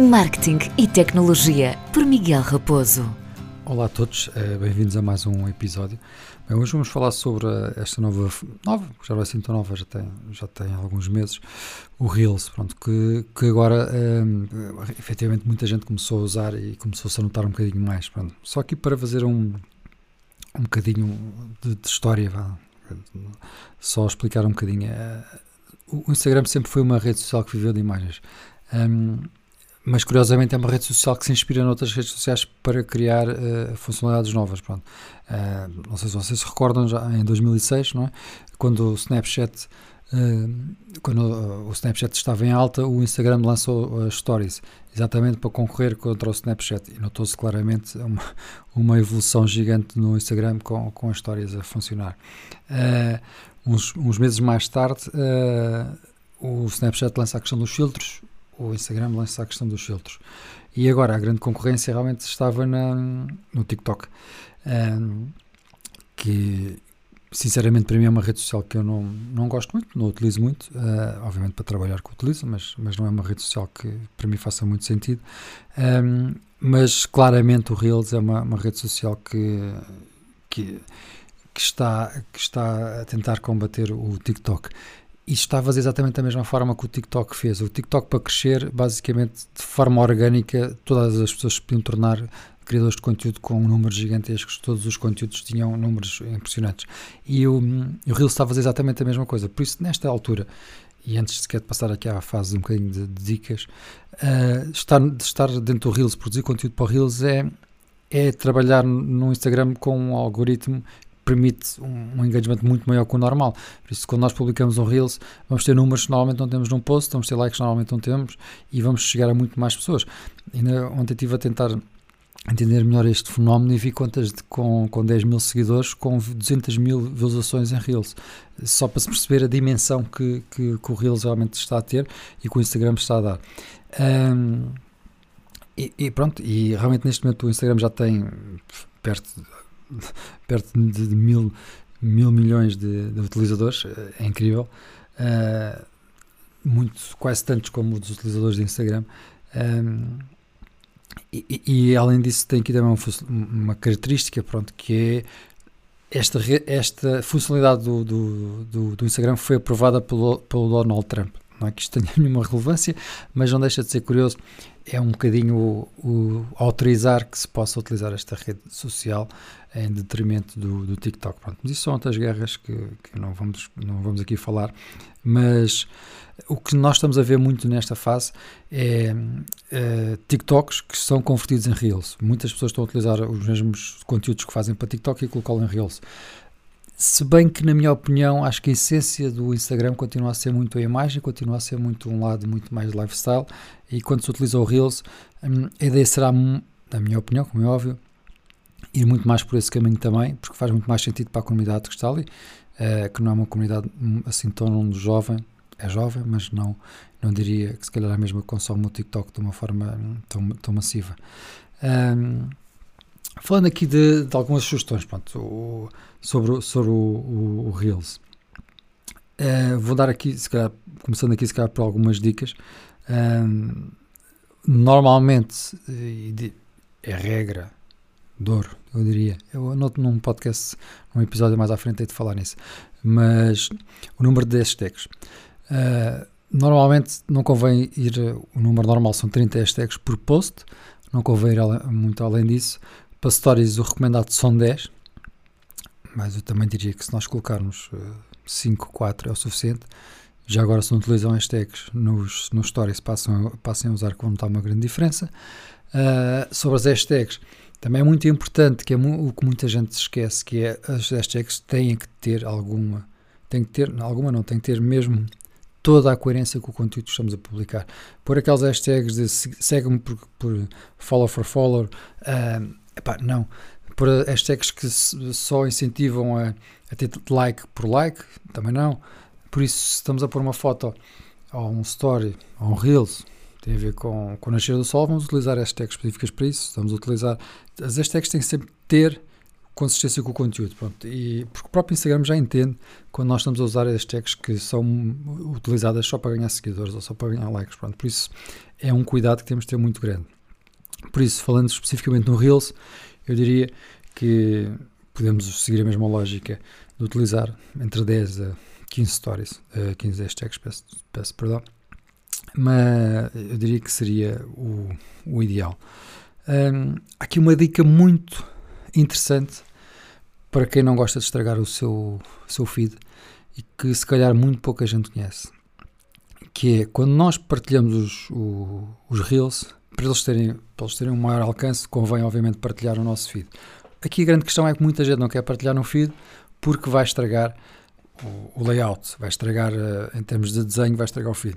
Marketing e Tecnologia, por Miguel Raposo. Olá a todos, eh, bem-vindos a mais um episódio. Bem, hoje vamos falar sobre esta nova, nova, já não é assim tão nova, já tem, já tem alguns meses, o Reels, pronto, que, que agora um, eh, efetivamente muita gente começou a usar e começou-se a notar um bocadinho mais. Pronto. Só aqui para fazer um, um bocadinho de, de história, vá, só explicar um bocadinho. Eh, o Instagram sempre foi uma rede social que viveu de imagens. Um, mas curiosamente é uma rede social que se inspira noutras redes sociais para criar uh, funcionalidades novas. Pronto. Uh, não sei se vocês se recordam, já em 2006, não é? quando o Snapchat, uh, quando o Snapchat estava em alta, o Instagram lançou as Stories, exatamente para concorrer contra o Snapchat. E notou-se claramente uma, uma evolução gigante no Instagram com, com as Stories a funcionar. Uns, uns, meses mais tarde, o Snapchat lança a questão dos filtros o Instagram lança a questão dos filtros. E agora a grande concorrência realmente estava na, no TikTok, um, que sinceramente para mim é uma rede social que eu não, não gosto muito, não utilizo muito, uh, obviamente para trabalhar que utilizo, mas, mas não é uma rede social que para mim faça muito sentido. Um, mas claramente o Reels é uma, uma rede social que, que, que, está, que está a tentar combater o TikTok e fazer exatamente da mesma forma que o TikTok fez. O TikTok, para crescer, basicamente de forma orgânica, todas as pessoas se podiam tornar criadores de conteúdo com números gigantescos, todos os conteúdos tinham números impressionantes. E o, o Reels está a fazer exatamente a mesma coisa. Por isso, nesta altura, e antes sequer de passar aqui à fase um bocadinho de, de dicas, uh, estar, estar dentro do Reels, produzir conteúdo para o Reels é, é trabalhar no Instagram com um algoritmo permite um, engagement muito maior que o normal. Por isso, quando nós publicamos um Reels, vamos ter números que normalmente não temos num post, vamos ter likes que normalmente não temos e vamos chegar a muito mais pessoas. Ainda ontem estive a tentar entender melhor este fenómeno e vi contas de, com, com 10 mil seguidores com 200 mil visualizações em Reels. Só para se perceber a dimensão que, que, que o Reels realmente está a ter e que o Instagram está a dar. Um, e, e, pronto, e realmente neste momento o Instagram já tem perto perto de, mil, mil milhões de, de, utilizadores, é incrível. Uh, muito, quase tantos como os utilizadores de Instagram. Um, e, e, além disso, tem aqui também uma, uma característica pronto, que é esta, esta funcionalidade do, do, do, do Instagram foi aprovada pelo, pelo Donald Trump. Não é que isto tenha nenhuma relevância, mas não deixa de ser curioso. É um bocadinho o, o autorizar que se possa utilizar esta rede social em detrimento do, do TikTok. Pronto, mas isso são outras guerras que, que, não, vamos, não vamos aqui falar. Mas o que nós estamos a ver muito nesta fase é, é TikToks que são convertidos em Reels. Muitas pessoas estão a utilizar os mesmos conteúdos que fazem para TikTok e colocá-los em Reels. Se bem que, na minha opinião, acho que a essência do Instagram continua a ser muito a imagem, continua a ser muito um lado muito mais lifestyle. E quando se utiliza o Reels, hum, a ideia será, na minha opinião, como é óbvio, ir muito mais por esse caminho também, porque faz muito mais sentido para a comunidade que está ali, uh, que não é uma comunidade hum, assim tão jovem, é jovem, mas não, não diria que se calhar é a mesma que consome o TikTok de uma forma hum, tão, tão massiva. Um, falando aqui de, de, algumas sugestões pronto, o, sobre, sobre o, o, o Reels. Uh, vou dar aqui, se calhar, começando aqui se calhar por algumas dicas. Normalmente, é regra, dor, eu diria. Eu anoto num podcast, num episódio mais à frente, hei de falar nisso. Mas o número de hashtags. Uh, normalmente não convém ir, o número normal são 30 hashtags por post, não convém ir muito além disso. Para stories o recomendado são 10, mas eu também diria que se nós colocarmos 5, uh, 4 é o suficiente. Já agora se não utilizam hashtags nos, nos stories passam, passem a usar quando está uma grande diferença. Uh, sobre as hashtags, também é muito importante, que é o que muita gente esquece, que é as hashtags têm que ter alguma, tem que ter, alguma não, tem que ter mesmo toda a coerência com o conteúdo que estamos a publicar. Por aquelas hashtags de segue-me por, por, follow for follow, uh, epá, não. Por hashtags que só incentivam a, a ter like por like, também não. Por isso, se estamos a pôr uma foto ou um story ou um reels tem a ver com, com o nascer do sol, vamos utilizar hashtags específicas para isso. Vamos utilizar. As hashtags têm que sempre ter consistência com o conteúdo. Pronto. E, porque o próprio Instagram já entende quando nós estamos a usar hashtags que são utilizadas só para ganhar seguidores ou só para ganhar likes. Pronto. Por isso é um cuidado que temos de ter muito grande. Por isso, falando especificamente no Reels, eu diria que podemos seguir a mesma lógica de utilizar entre 10 a 15 stories, uh, 15 hashtags, peço, peço perdão, mas eu diria que seria o, o ideal. Um, aqui uma dica muito interessante para quem não gosta de estragar o seu, seu feed e que se calhar muito pouca gente conhece. Que é quando nós partilhamos os, os Reels, para eles, terem, para eles terem um maior alcance, convém obviamente partilhar o nosso feed. Aqui a grande questão é que muita gente não quer partilhar no feed porque vai estragar o, o layout, vai estragar uh, em termos de desenho, vai estragar o feed.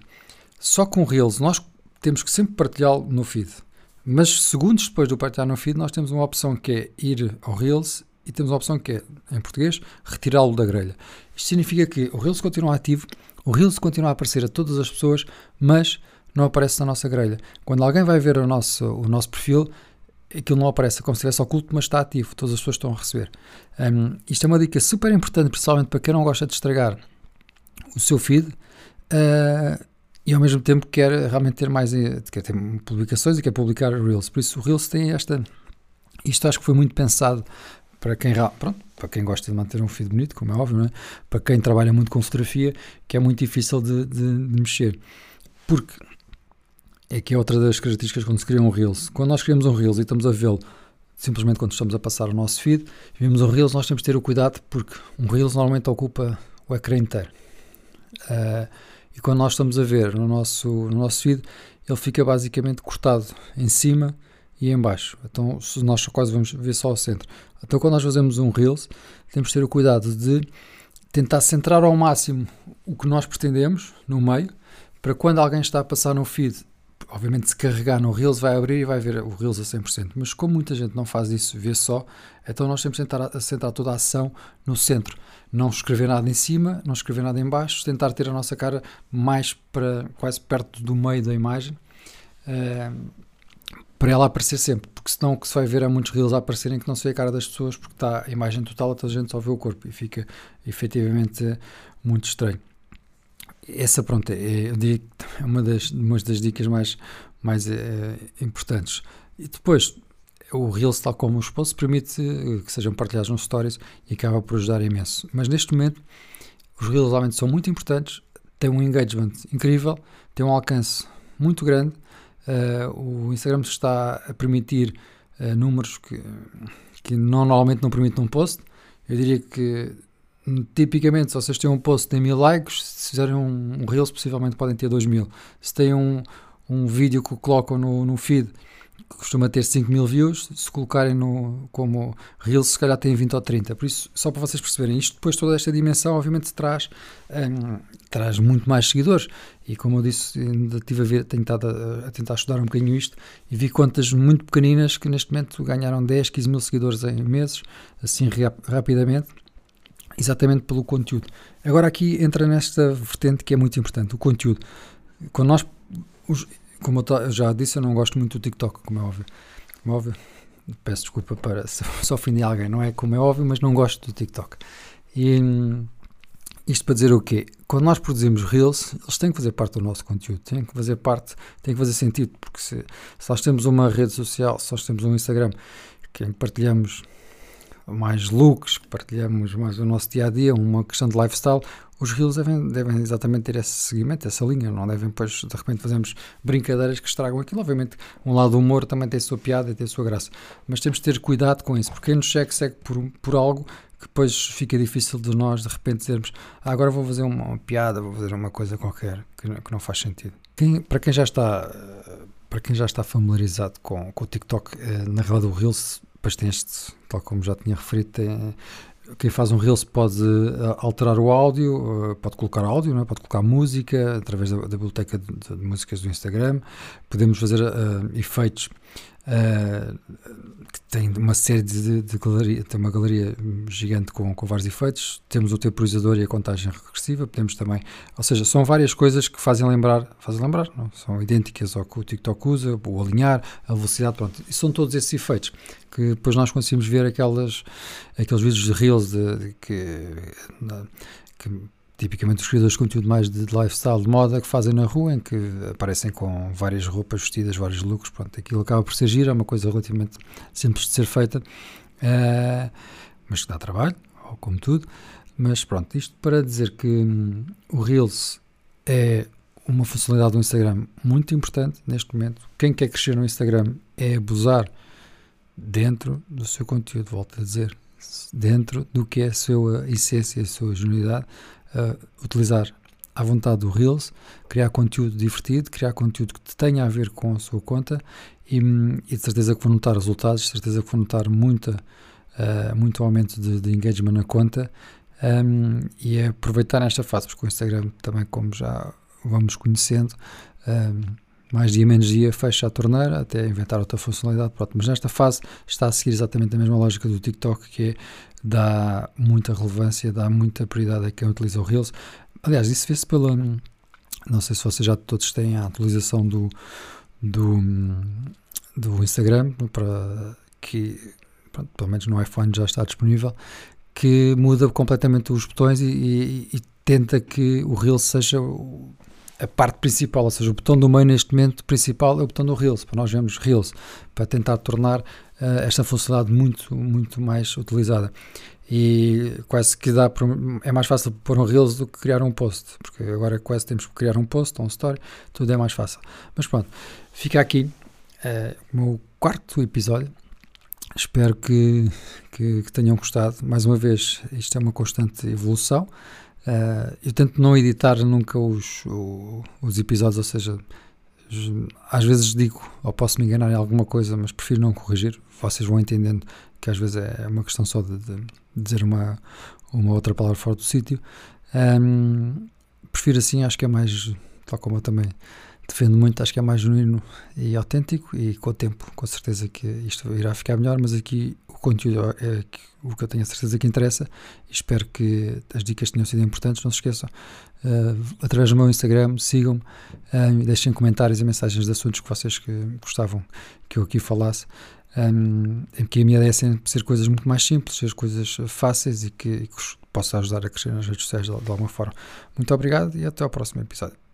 Só com Reels nós temos que sempre partilhá-lo no feed. Mas segundos depois do partilhar no feed, nós temos uma opção que é ir ao Reels e temos uma opção que é, em português, retirá-lo da grelha. Isto significa que o Reels continua ativo, o Reels continua a aparecer a todas as pessoas, mas não aparece na nossa grelha. Quando alguém vai ver o nosso, o nosso perfil, aquilo não aparece como se estivesse oculto, mas está ativo, todas as pessoas estão a receber. Um, isto é uma dica super importante, principalmente para quem não gosta de estragar o seu feed uh, e ao mesmo tempo quer realmente ter mais, quer ter publicações e quer publicar Reels. Por isso o Reels tem esta, isto acho que foi muito pensado para quem, pronto, para quem gosta de manter um feed bonito, como é óbvio, é? para quem trabalha muito com fotografia, que é muito difícil de, de, de mexer. Porque é que é outra das características quando se cria um Reels. Quando nós criamos um Reels e estamos a vê-lo simplesmente quando estamos a passar o nosso feed, vimos um Reels, nós temos de ter o cuidado porque um Reels normalmente ocupa o ecrã inteiro. Uh, e quando nós estamos a ver no nosso, no nosso feed, ele fica basicamente cortado em cima e em baixo. Então, nós quase vamos ver só o centro. Então, quando nós fazemos um Reels, temos de ter o cuidado de tentar centrar ao máximo o que nós pretendemos no meio, para quando alguém está a passar no feed obviamente, se carregar no Reels, vai abrir e vai ver o Reels a 100%. Mas como muita gente não faz isso, vê só, então nós temos de tentar centrar toda a ação no centro. Não escrever nada em cima, não escrever nada em baixo, tentar ter a nossa cara mais para quase perto do meio da imagem. Uh, para ela aparecer sempre, porque senão o que se vai ver é muitos reels a aparecerem que não se vê a cara das pessoas porque está a imagem total, a gente só vê o corpo e fica efetivamente muito estranho essa, pronto, é, é uma das, uma das dicas mais, mais é, importantes. E depois, o Reels, tal como o esposo, permite eh, que sejam partilhados nos stories e acaba por ajudar imenso. Mas neste momento, os Reels realmente são muito importantes, têm um engagement incrível, têm um alcance muito grande. Uh, o Instagram está a permitir uh, números que, que não, normalmente não permite num post. Eu diria que tipicamente, se vocês têm um post que mil likes, se fizerem um, um Reels, possivelmente podem ter dois mil. Se têm um, um vídeo que colocam no, no feed que costuma ter 5 mil views, se colocarem no, como Reels, se calhar tem 20 ou 30. Por isso, só para vocês perceberem, isto depois, toda esta dimensão, obviamente, traz, um, traz muito mais seguidores. E como eu disse, ainda tive a ver, tenho estado a, a, tentar estudar um bocadinho isto e vi contas muito pequeninas que neste momento ganharam 10, 15 mil seguidores em meses, assim rapidamente exatamente pelo conteúdo. Agora aqui entra nesta vertente que é muito importante, o conteúdo. Quando nós, os, como eu já disse, eu não gosto muito do TikTok, como é óbvio. Como é óbvio, peço desculpa para se, se ofender alguém, não é como é óbvio, mas não gosto do TikTok. E isto para dizer o quê? Quando nós produzimos Reels, eles têm que fazer parte do nosso conteúdo, têm que fazer parte, têm que fazer sentido, porque se, se nós temos uma rede social, se nós temos um Instagram, que partilhamos mais looks, partilhamos mais o nosso dia a dia, uma questão de lifestyle, os reels devem, devem exatamente ter esse seguimento, essa linha, não devem depois de repente fazermos brincadeiras que estragam aquilo. Obviamente, um lado do humor também tem a sua piada e tem a sua graça, mas temos de ter cuidado com isso, porque quem nos segue, segue por, por algo que depois fica difícil de nós de repente dizermos ah, agora vou fazer uma, uma, piada, vou fazer uma coisa qualquer que, que não faz sentido. Quem, para quem já está para quem já está familiarizado com, com o TikTok, eh, na realidade o Reels depois este, tal como já tinha referido, tem, quem faz um Reels pode uh, alterar o áudio, uh, pode colocar áudio, é? pode colocar música através da, da biblioteca de, de, músicas do Instagram, podemos fazer uh, efeitos uh, que tem uma série de, de galeria, tem uma galeria gigante com, com vários efeitos. Temos o temporizador e a contagem regressiva. Podemos também, ou seja, são várias coisas que fazem lembrar, fazem lembrar, não? são idênticas ao que o TikTok usa, o alinhar, a velocidade, pronto. E são todos esses efeitos que depois nós conseguimos ver aquelas, aqueles vídeos de reels de, de que, que tipicamente os criadores de conteúdo mais de, lifestyle, de moda, que fazem na rua, em que aparecem com várias roupas vestidas, vários looks, pronto, aquilo acaba por ser giro, é uma coisa relativamente simples de ser feita, uh, mas que dá trabalho, como tudo, mas pronto, isto para dizer que hum, o Reels é uma funcionalidade do Instagram muito importante neste momento. Quem quer crescer no Instagram é abusar dentro do seu conteúdo, volto a dizer, dentro do que é a sua essência, a sua genuidade, uh, utilizar à vontade o Reels, criar conteúdo divertido, criar conteúdo que tenha a ver com a sua conta e, e de certeza que vão notar resultados, de certeza que vão notar muita, uh, muito aumento de, de, engagement na conta um, e é aproveitar esta fase, porque o Instagram também, como já vamos conhecendo, um, mais dia menos dia fecha a torneira até inventar outra funcionalidade. Pronto, mas nesta fase está a seguir exatamente a mesma lógica do TikTok, que é dá muita relevância, dá muita prioridade a quem utiliza o Reels. Aliás, isso vê-se pela. Não sei se vocês já todos têm a atualização do, do, do Instagram, para que, pronto, pelo menos no iPhone já está disponível, que muda completamente os botões e, e, e tenta que o Reels seja a parte principal, ou seja, o botão do meio neste momento principal é o botão do Reels, para nós vermos Reels, para tentar tornar uh, esta funcionalidade muito, muito mais utilizada. E quase que dá é mais fácil pôr um Reels do que criar um post, porque agora quase temos que criar um post ou um story, tudo é mais fácil. Mas pronto, fica aqui uh, o meu quarto episódio. Espero que, que, que tenham gostado. Mais uma vez, isto é uma constante evolução. Uh, eu tento não editar nunca os, os episódios, ou seja, às vezes digo ou posso me enganar em alguma coisa, mas prefiro não corrigir. Vocês vão entendendo que às vezes é uma questão só de, de dizer uma, uma outra palavra fora do sítio. Um, prefiro assim, acho que é mais, tal como eu também defendo muito, acho que é mais genuíno e autêntico e com o tempo, com certeza que isto irá ficar melhor, mas aqui o conteúdo é o que eu tenho a certeza que interessa e espero que as dicas tenham sido importantes, não se esqueçam uh, através do meu Instagram, sigam-me uh, deixem comentários e mensagens de assuntos que vocês que gostavam que eu aqui falasse um, em que a minha ideia é sempre ser coisas muito mais simples, ser coisas fáceis e que, que possa ajudar a crescer nas redes sociais de, de alguma forma. Muito obrigado e até ao próximo episódio.